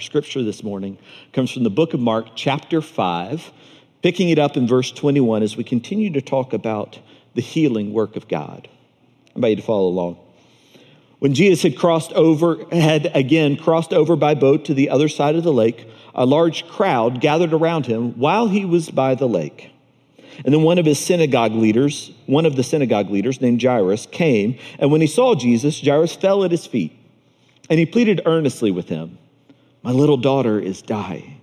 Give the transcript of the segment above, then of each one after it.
Our scripture this morning comes from the book of Mark, chapter 5, picking it up in verse 21 as we continue to talk about the healing work of God. I invite you to follow along. When Jesus had crossed over, had again crossed over by boat to the other side of the lake, a large crowd gathered around him while he was by the lake. And then one of his synagogue leaders, one of the synagogue leaders named Jairus, came, and when he saw Jesus, Jairus fell at his feet, and he pleaded earnestly with him, My little daughter is dying.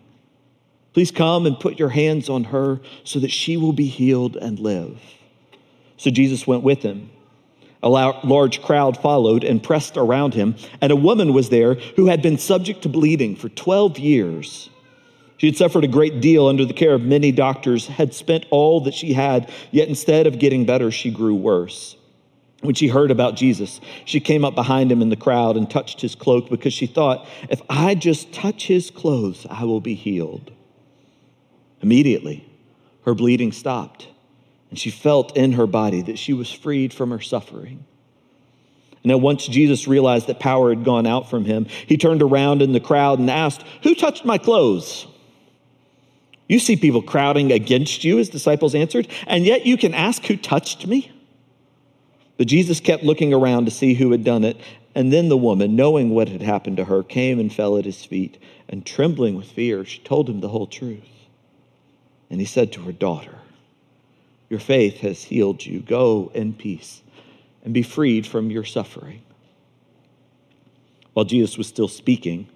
Please come and put your hands on her so that she will be healed and live. So Jesus went with him. A large crowd followed and pressed around him, and a woman was there who had been subject to bleeding for 12 years. She had suffered a great deal under the care of many doctors, had spent all that she had, yet instead of getting better, she grew worse. When she heard about Jesus, she came up behind him in the crowd and touched his cloak because she thought, if I just touch his clothes, I will be healed. Immediately, her bleeding stopped, and she felt in her body that she was freed from her suffering. Now, once Jesus realized that power had gone out from him, he turned around in the crowd and asked, Who touched my clothes? You see people crowding against you, his disciples answered, and yet you can ask, Who touched me? But Jesus kept looking around to see who had done it. And then the woman, knowing what had happened to her, came and fell at his feet. And trembling with fear, she told him the whole truth. And he said to her, Daughter, your faith has healed you. Go in peace and be freed from your suffering. While Jesus was still speaking,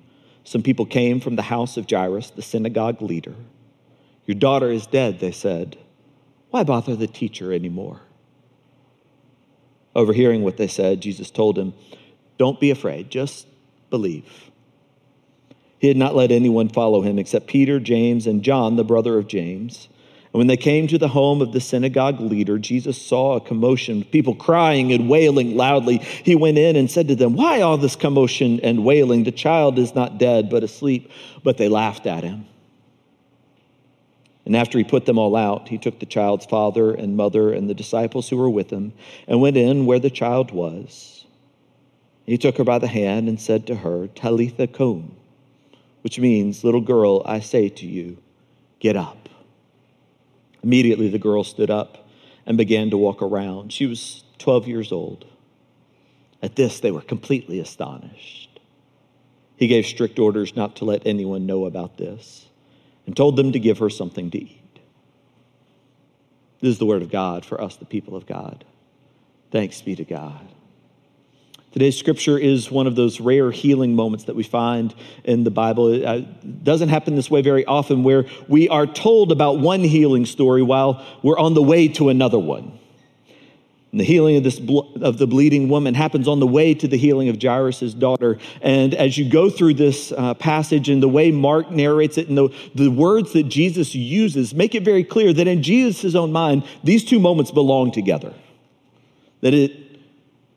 some people came from the house of Jairus, the synagogue leader. Your daughter is dead, they said. Why bother the teacher anymore? Overhearing what they said, Jesus told him, Don't be afraid, just believe. He had not let anyone follow him except Peter, James, and John, the brother of James. And when they came to the home of the synagogue leader, Jesus saw a commotion, people crying and wailing loudly. He went in and said to them, Why all this commotion and wailing? The child is not dead, but asleep. But they laughed at him. And after he put them all out, he took the child's father and mother and the disciples who were with him and went in where the child was. He took her by the hand and said to her, Talitha cum, which means, Little girl, I say to you, get up. Immediately the girl stood up and began to walk around. She was 12 years old. At this, they were completely astonished. He gave strict orders not to let anyone know about this and told them to give her something to eat. This is the word of God for us, the people of God. Thanks be to God. Today's scripture is one of those rare healing moments that we find in the Bible. It uh, doesn't happen this way very often, where we are told about one healing story while we're on the way to another one. And the healing of, this, of the bleeding woman happens on the way to the healing of Jairus' daughter. And as you go through this uh, passage and the way Mark narrates it and the, the words that Jesus uses, make it very clear that in Jesus' own mind, these two moments belong together. That, it,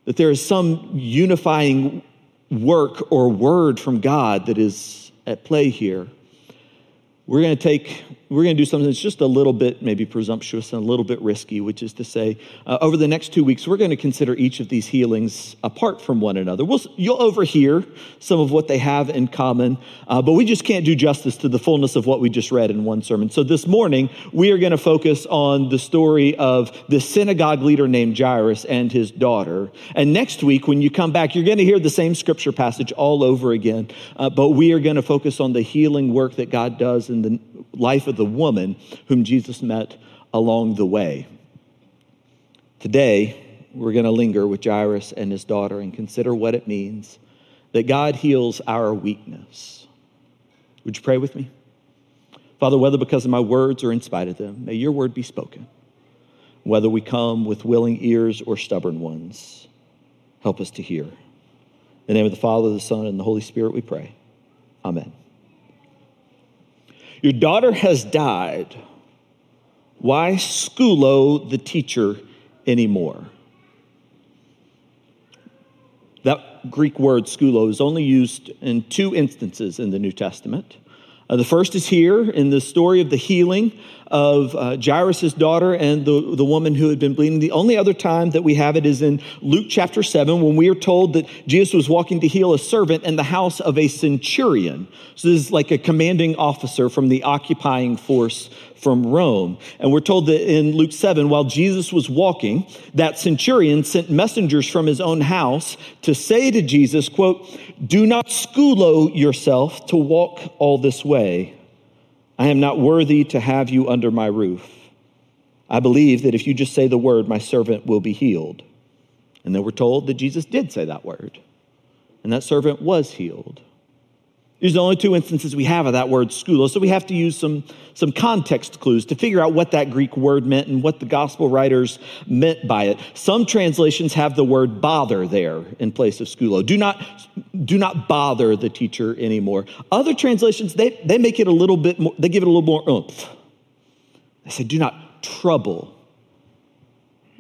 that there is some unifying work or word from God that is at play here. We're going to take we're going to do something that's just a little bit maybe presumptuous and a little bit risky, which is to say, uh, over the next two weeks, we're going to consider each of these healings apart from one another. We'll, you'll overhear some of what they have in common, uh, but we just can't do justice to the fullness of what we just read in one sermon. So this morning, we are going to focus on the story of the synagogue leader named Jairus and his daughter. And next week, when you come back, you're going to hear the same scripture passage all over again, uh, but we are going to focus on the healing work that God does in the life of the woman whom Jesus met along the way. Today, we're going to linger with Jairus and his daughter and consider what it means that God heals our weakness. Would you pray with me? Father, whether because of my words or in spite of them, may your word be spoken. Whether we come with willing ears or stubborn ones, help us to hear. In the name of the Father, the Son, and the Holy Spirit, we pray. Amen. Your daughter has died. Why skulo the teacher anymore? That Greek word skulo is only used in two instances in the New Testament. Uh, the first is here in the story of the healing of uh, Jairus' daughter and the, the woman who had been bleeding. The only other time that we have it is in Luke chapter 7 when we are told that Jesus was walking to heal a servant in the house of a centurion. So this is like a commanding officer from the occupying force from Rome. And we're told that in Luke 7, while Jesus was walking, that centurion sent messengers from his own house to say to Jesus, quote, do not skulo yourself to walk all this way. I am not worthy to have you under my roof. I believe that if you just say the word, my servant will be healed. And then we're told that Jesus did say that word, and that servant was healed. These are the only two instances we have of that word skulo, so we have to use some, some context clues to figure out what that Greek word meant and what the gospel writers meant by it. Some translations have the word bother there in place of skulo. Do not, do not bother the teacher anymore. Other translations, they, they make it a little bit more, they give it a little more oomph. They say, do not trouble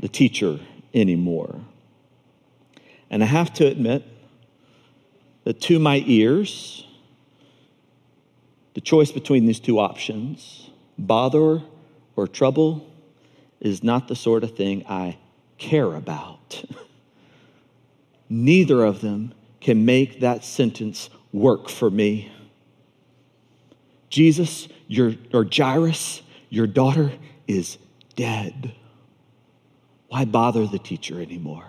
the teacher anymore. And I have to admit that to my ears, the choice between these two options, bother or trouble, is not the sort of thing I care about. Neither of them can make that sentence work for me. Jesus, your, or Jairus, your daughter is dead. Why bother the teacher anymore?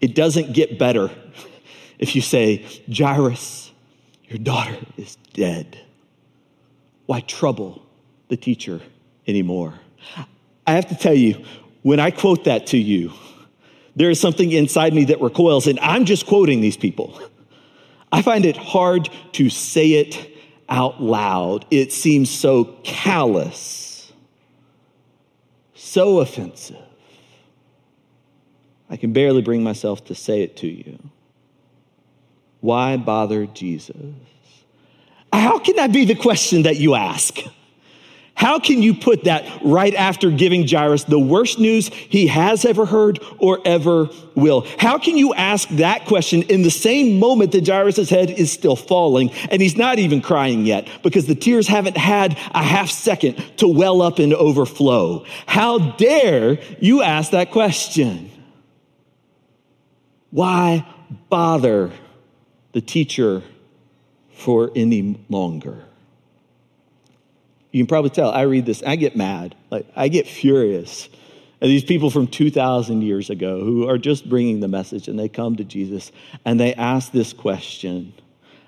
It doesn't get better if you say, Jairus, your daughter is dead. Why trouble the teacher anymore? I have to tell you, when I quote that to you, there is something inside me that recoils, and I'm just quoting these people. I find it hard to say it out loud. It seems so callous, so offensive. I can barely bring myself to say it to you. Why bother Jesus? How can that be the question that you ask? How can you put that right after giving Jairus the worst news he has ever heard or ever will? How can you ask that question in the same moment that Jairus' head is still falling and he's not even crying yet because the tears haven't had a half second to well up and overflow? How dare you ask that question? Why bother the teacher for any longer. You can probably tell I read this, I get mad. Like I get furious. And these people from 2,000 years ago who are just bringing the message and they come to Jesus and they ask this question.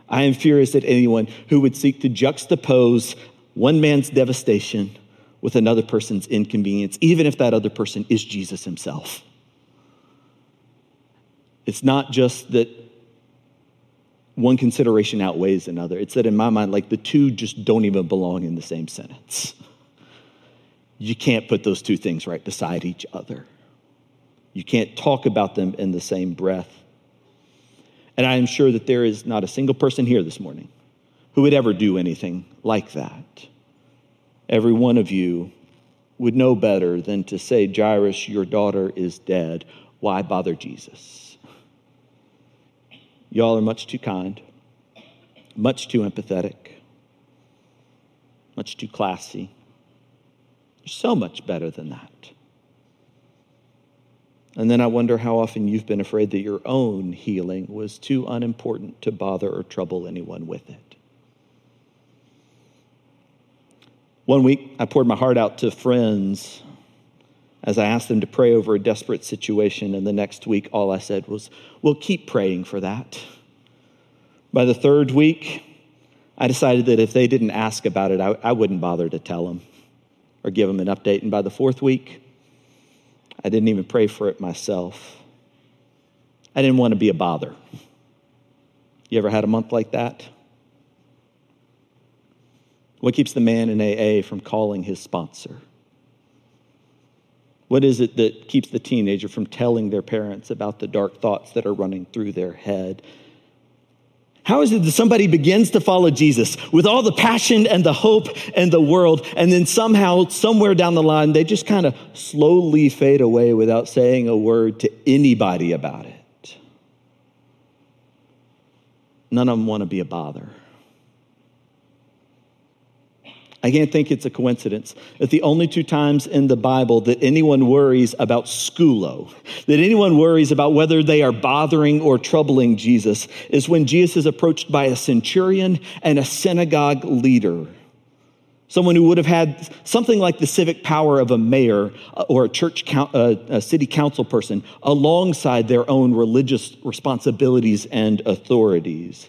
I am furious at anyone who would seek to juxtapose one man's devastation with another person's inconvenience, even if that other person is Jesus himself. It's not just that one consideration outweighs another. It's that in my mind, like the two just don't even belong in the same sentence. You can't put those two things right beside each other. You can't talk about them in the same breath. And I am sure that there is not a single person here this morning who would ever do anything like that. Every one of you would know better than to say, Jairus, your daughter is dead. Why bother Jesus? Y'all are much too kind, much too empathetic, much too classy. You're so much better than that. And then I wonder how often you've been afraid that your own healing was too unimportant to bother or trouble anyone with it. One week, I poured my heart out to friends as I asked them to pray over a desperate situation. And the next week, all I said was, We'll keep praying for that. By the third week, I decided that if they didn't ask about it, I, I wouldn't bother to tell them or give them an update. And by the fourth week, I didn't even pray for it myself. I didn't want to be a bother. You ever had a month like that? What keeps the man in AA from calling his sponsor? What is it that keeps the teenager from telling their parents about the dark thoughts that are running through their head? How is it that somebody begins to follow Jesus with all the passion and the hope and the world, and then somehow, somewhere down the line, they just kind of slowly fade away without saying a word to anybody about it? None of them want to be a bother. I can't think it's a coincidence that the only two times in the Bible that anyone worries about skulo, that anyone worries about whether they are bothering or troubling Jesus, is when Jesus is approached by a centurion and a synagogue leader. Someone who would have had something like the civic power of a mayor uh, or a church, uh, a city council person alongside their own religious responsibilities and authorities.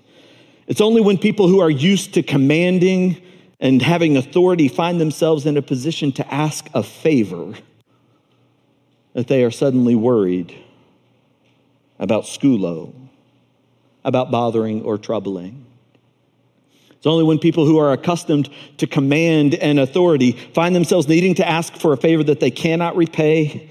It's only when people who are used to commanding and having authority find themselves in a position to ask a favor that they are suddenly worried about skulo, about bothering or troubling. It's only when people who are accustomed to command and authority find themselves needing to ask for a favor that they cannot repay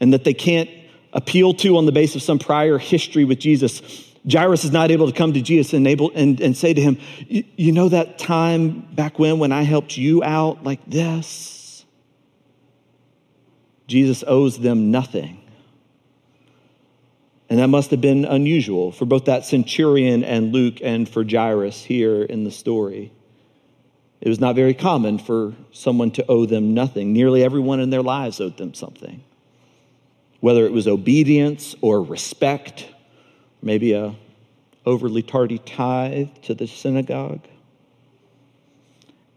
and that they can't appeal to on the basis of some prior history with Jesus Jairus is not able to come to Jesus and, able, and, and say to him, You know that time back when, when I helped you out like this? Jesus owes them nothing. And that must have been unusual for both that centurion and Luke and for Jairus here in the story. It was not very common for someone to owe them nothing. Nearly everyone in their lives owed them something, whether it was obedience or respect maybe a overly tardy tithe to the synagogue.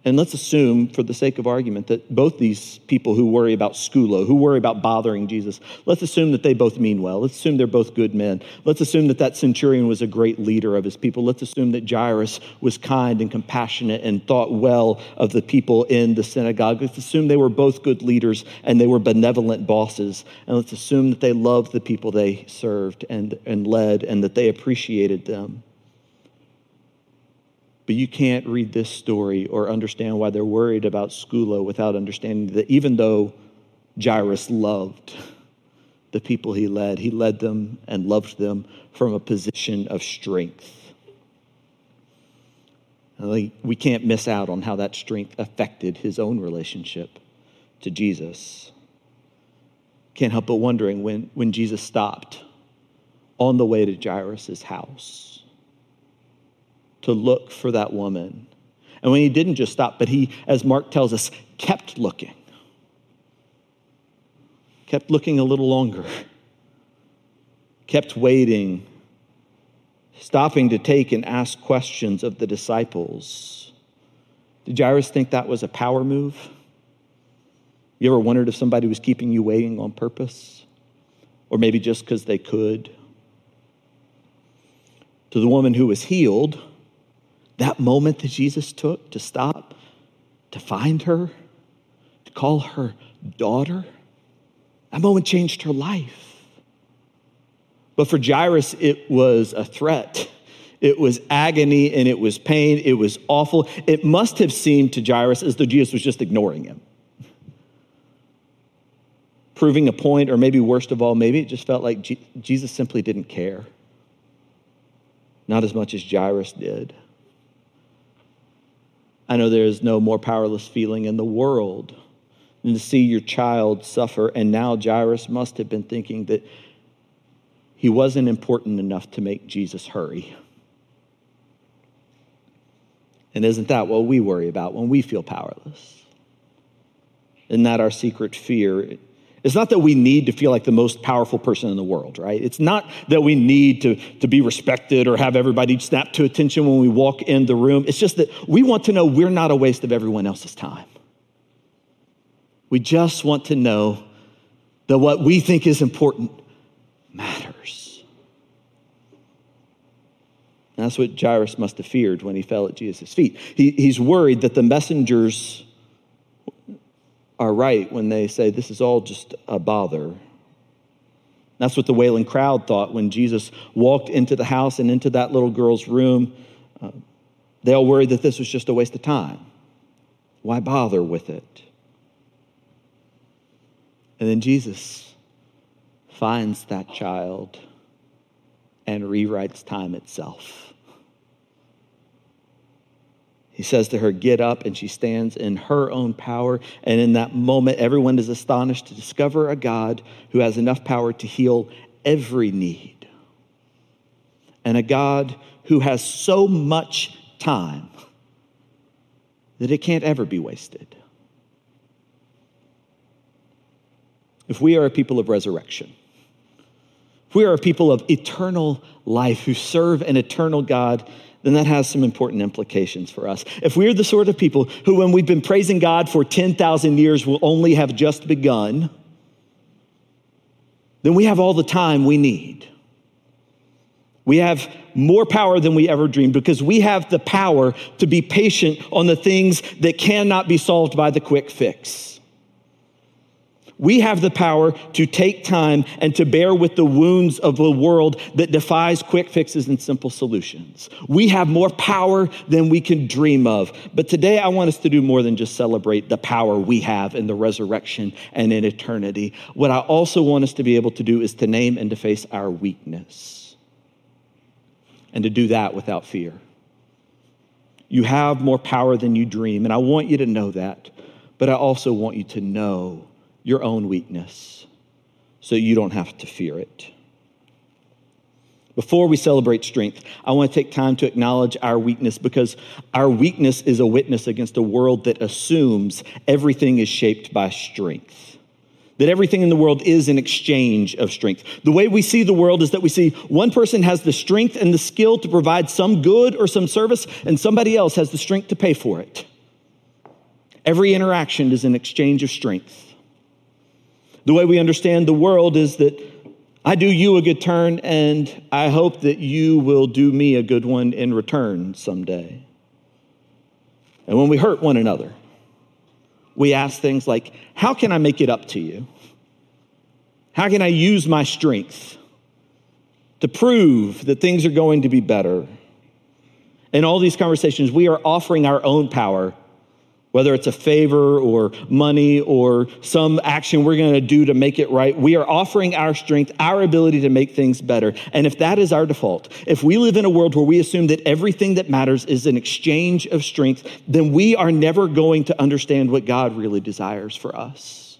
And let's assume, for the sake of argument, that both these people who worry about skulo, who worry about bothering Jesus, let's assume that they both mean well. Let's assume they're both good men. Let's assume that that centurion was a great leader of his people. Let's assume that Jairus was kind and compassionate and thought well of the people in the synagogue. Let's assume they were both good leaders and they were benevolent bosses. And let's assume that they loved the people they served and, and led and that they appreciated them. But you can't read this story or understand why they're worried about Skulo without understanding that even though Jairus loved the people he led, he led them and loved them from a position of strength. We can't miss out on how that strength affected his own relationship to Jesus. Can't help but wondering when, when Jesus stopped on the way to Jairus' house to look for that woman. And when he didn't just stop, but he, as Mark tells us, kept looking, kept looking a little longer, kept waiting, stopping to take and ask questions of the disciples. Did Jairus think that was a power move? You ever wondered if somebody was keeping you waiting on purpose? Or maybe just because they could? To the woman who was healed, that moment that Jesus took to stop, to find her, to call her daughter, that moment changed her life. But for Jairus, it was a threat. It was agony and it was pain. It was awful. It must have seemed to Jairus as though Jesus was just ignoring him. Proving a point, or maybe worst of all, maybe it just felt like Jesus simply didn't care. Not as much as Jairus did. I know there is no more powerless feeling in the world than to see your child suffer. And now Jairus must have been thinking that he wasn't important enough to make Jesus hurry. And isn't that what we worry about when we feel powerless? Isn't that our secret fear? It's not that we need to feel like the most powerful person in the world, right? It's not that we need to, to be respected or have everybody snap to attention when we walk in the room. It's just that we want to know we're not a waste of everyone else's time. We just want to know that what we think is important matters. And that's what Jairus must have feared when he fell at Jesus' feet. He, he's worried that the messengers are right when they say this is all just a bother. That's what the wailing crowd thought when Jesus walked into the house and into that little girl's room. Uh, they all worried that this was just a waste of time. Why bother with it? And then Jesus finds that child and rewrites time itself. He says to her, Get up, and she stands in her own power. And in that moment, everyone is astonished to discover a God who has enough power to heal every need, and a God who has so much time that it can't ever be wasted. If we are a people of resurrection, we are a people of eternal life who serve an eternal God, then that has some important implications for us. If we're the sort of people who, when we've been praising God for 10,000 years, will only have just begun, then we have all the time we need. We have more power than we ever dreamed because we have the power to be patient on the things that cannot be solved by the quick fix. We have the power to take time and to bear with the wounds of a world that defies quick fixes and simple solutions. We have more power than we can dream of. But today I want us to do more than just celebrate the power we have in the resurrection and in eternity. What I also want us to be able to do is to name and to face our weakness and to do that without fear. You have more power than you dream, and I want you to know that, but I also want you to know your own weakness so you don't have to fear it. Before we celebrate strength, I want to take time to acknowledge our weakness because our weakness is a witness against a world that assumes everything is shaped by strength. That everything in the world is an exchange of strength. The way we see the world is that we see one person has the strength and the skill to provide some good or some service, and somebody else has the strength to pay for it. Every interaction is an exchange of strength. The way we understand the world is that I do you a good turn, and I hope that you will do me a good one in return someday. And when we hurt one another, we ask things like, How can I make it up to you? How can I use my strength to prove that things are going to be better? In all these conversations, we are offering our own power whether it's a favor or money or some action we're going to do to make it right, we are offering our strength, our ability to make things better. And if that is our default, if we live in a world where we assume that everything that matters is an exchange of strength, then we are never going to understand what God really desires for us.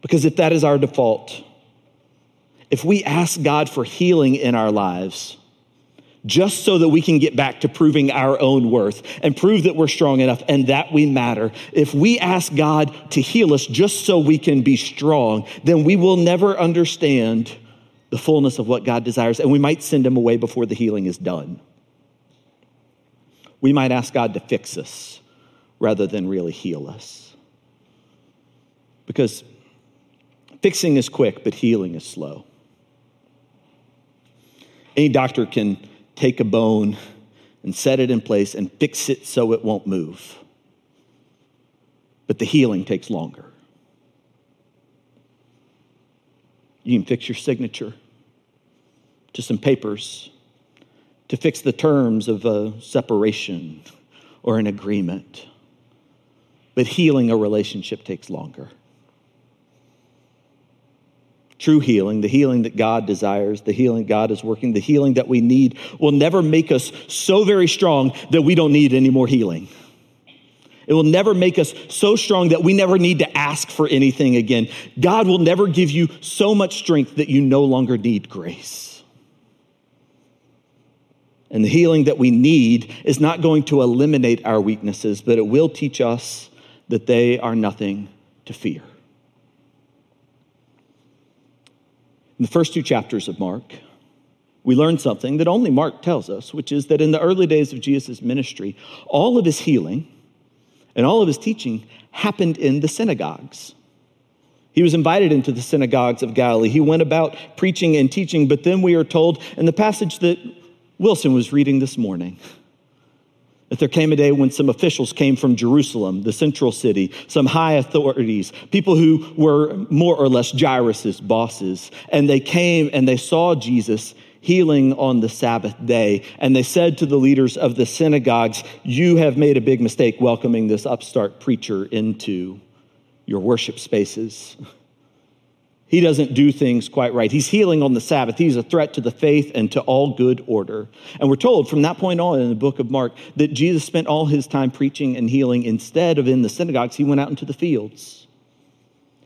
Because if that is our default, if we ask God for healing in our lives, just so that we can get back to proving our own worth and prove that we're strong enough and that we matter. If we ask God to heal us just so we can be strong, then we will never understand the fullness of what God desires, and we might send him away before the healing is done. We might ask God to fix us rather than really heal us. Because fixing is quick, but healing is slow. Any doctor can take a bone and set it in place and fix it so it won't move. But the healing takes longer. You can fix your signature to some papers to fix the terms of a separation or an agreement. But healing a relationship takes longer. True healing, the healing that God desires, the healing God is working, the healing that we need will never make us so very strong that we don't need any more healing. It will never make us so strong that we never need to ask for anything again. God will never give you so much strength that you no longer need grace. And the healing that we need is not going to eliminate our weaknesses, but it will teach us that they are nothing to fear. In the first two chapters of Mark, we learn something that only Mark tells us, which is that in the early days of Jesus' ministry, all of his healing and all of his teaching happened in the synagogues. He was invited into the synagogues of Galilee. He went about preaching and teaching, but then we are told in the passage that Wilson was reading this morning that there came a day when some officials came from Jerusalem, the central city, some high authorities, people who were more or less Jairus' bosses, and they came and they saw Jesus healing on the Sabbath day. And they said to the leaders of the synagogues, You have made a big mistake welcoming this upstart preacher into your worship spaces. He doesn't do things quite right. He's healing on the Sabbath. He's a threat to the faith and to all good order. And we're told from that point on in the book of Mark that Jesus spent all his time preaching and healing. Instead of in the synagogues, he went out into the fields.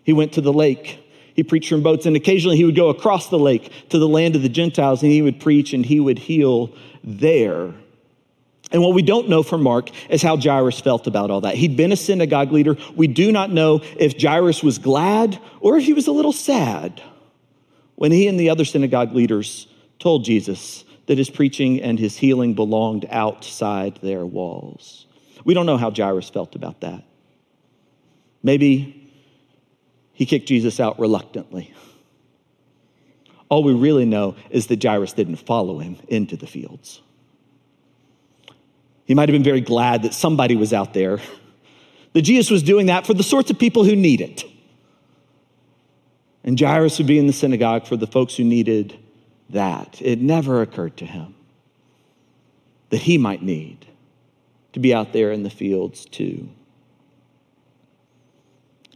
He went to the lake. He preached from boats. And occasionally he would go across the lake to the land of the Gentiles and he would preach and he would heal there. And what we don't know from Mark is how Jairus felt about all that. He'd been a synagogue leader. We do not know if Jairus was glad or if he was a little sad when he and the other synagogue leaders told Jesus that his preaching and his healing belonged outside their walls. We don't know how Jairus felt about that. Maybe he kicked Jesus out reluctantly. All we really know is that Jairus didn't follow him into the fields. He might have been very glad that somebody was out there, that Jesus was doing that for the sorts of people who need it. And Jairus would be in the synagogue for the folks who needed that. It never occurred to him that he might need to be out there in the fields too.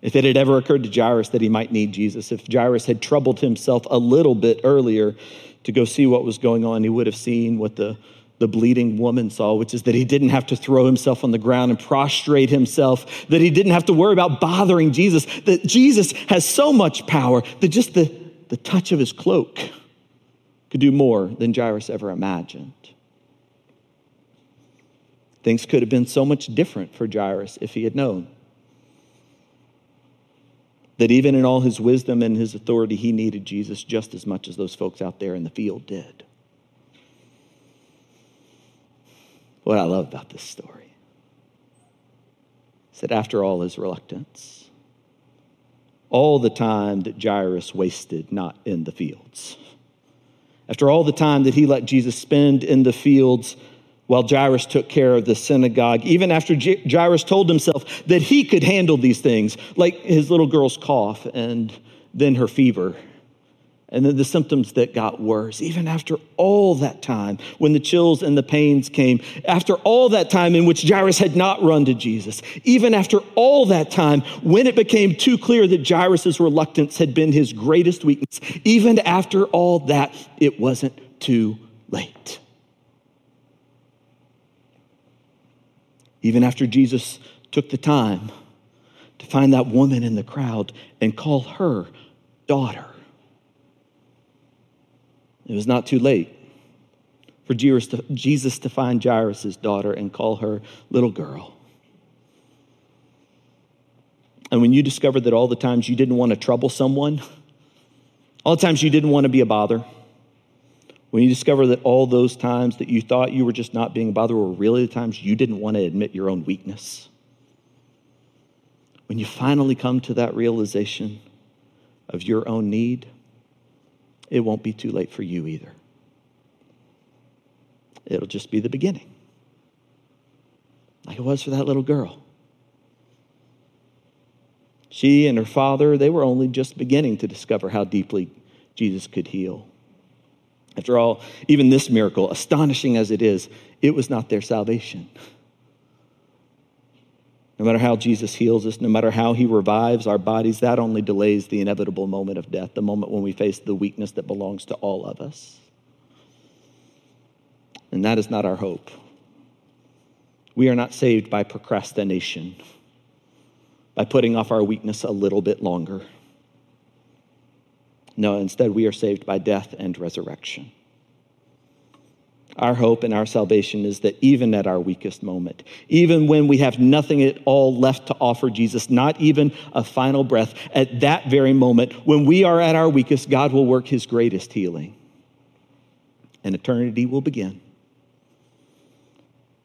If it had ever occurred to Jairus that he might need Jesus, if Jairus had troubled himself a little bit earlier to go see what was going on, he would have seen what the the bleeding woman saw, which is that he didn't have to throw himself on the ground and prostrate himself, that he didn't have to worry about bothering Jesus, that Jesus has so much power that just the, the touch of his cloak could do more than Jairus ever imagined. Things could have been so much different for Jairus if he had known that even in all his wisdom and his authority, he needed Jesus just as much as those folks out there in the field did. What I love about this story is that after all his reluctance, all the time that Jairus wasted not in the fields, after all the time that he let Jesus spend in the fields while Jairus took care of the synagogue, even after Jairus told himself that he could handle these things, like his little girl's cough and then her fever and then the symptoms that got worse, even after all that time, when the chills and the pains came, after all that time in which Jairus had not run to Jesus, even after all that time, when it became too clear that Jairus' reluctance had been his greatest weakness, even after all that, it wasn't too late. Even after Jesus took the time to find that woman in the crowd and call her daughter it was not too late for Jesus to find Jairus' daughter and call her little girl. And when you discover that all the times you didn't want to trouble someone, all the times you didn't want to be a bother, when you discover that all those times that you thought you were just not being a bother were really the times you didn't want to admit your own weakness, when you finally come to that realization of your own need, it won't be too late for you either. It'll just be the beginning, like it was for that little girl. She and her father, they were only just beginning to discover how deeply Jesus could heal. After all, even this miracle, astonishing as it is, it was not their salvation. No matter how Jesus heals us, no matter how he revives our bodies, that only delays the inevitable moment of death, the moment when we face the weakness that belongs to all of us. And that is not our hope. We are not saved by procrastination, by putting off our weakness a little bit longer. No, instead, we are saved by death and resurrection. Our hope and our salvation is that even at our weakest moment, even when we have nothing at all left to offer Jesus, not even a final breath, at that very moment, when we are at our weakest, God will work his greatest healing. And eternity will begin.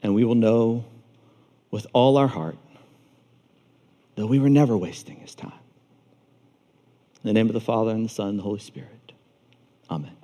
And we will know with all our heart that we were never wasting his time. In the name of the Father, and the Son, and the Holy Spirit. Amen.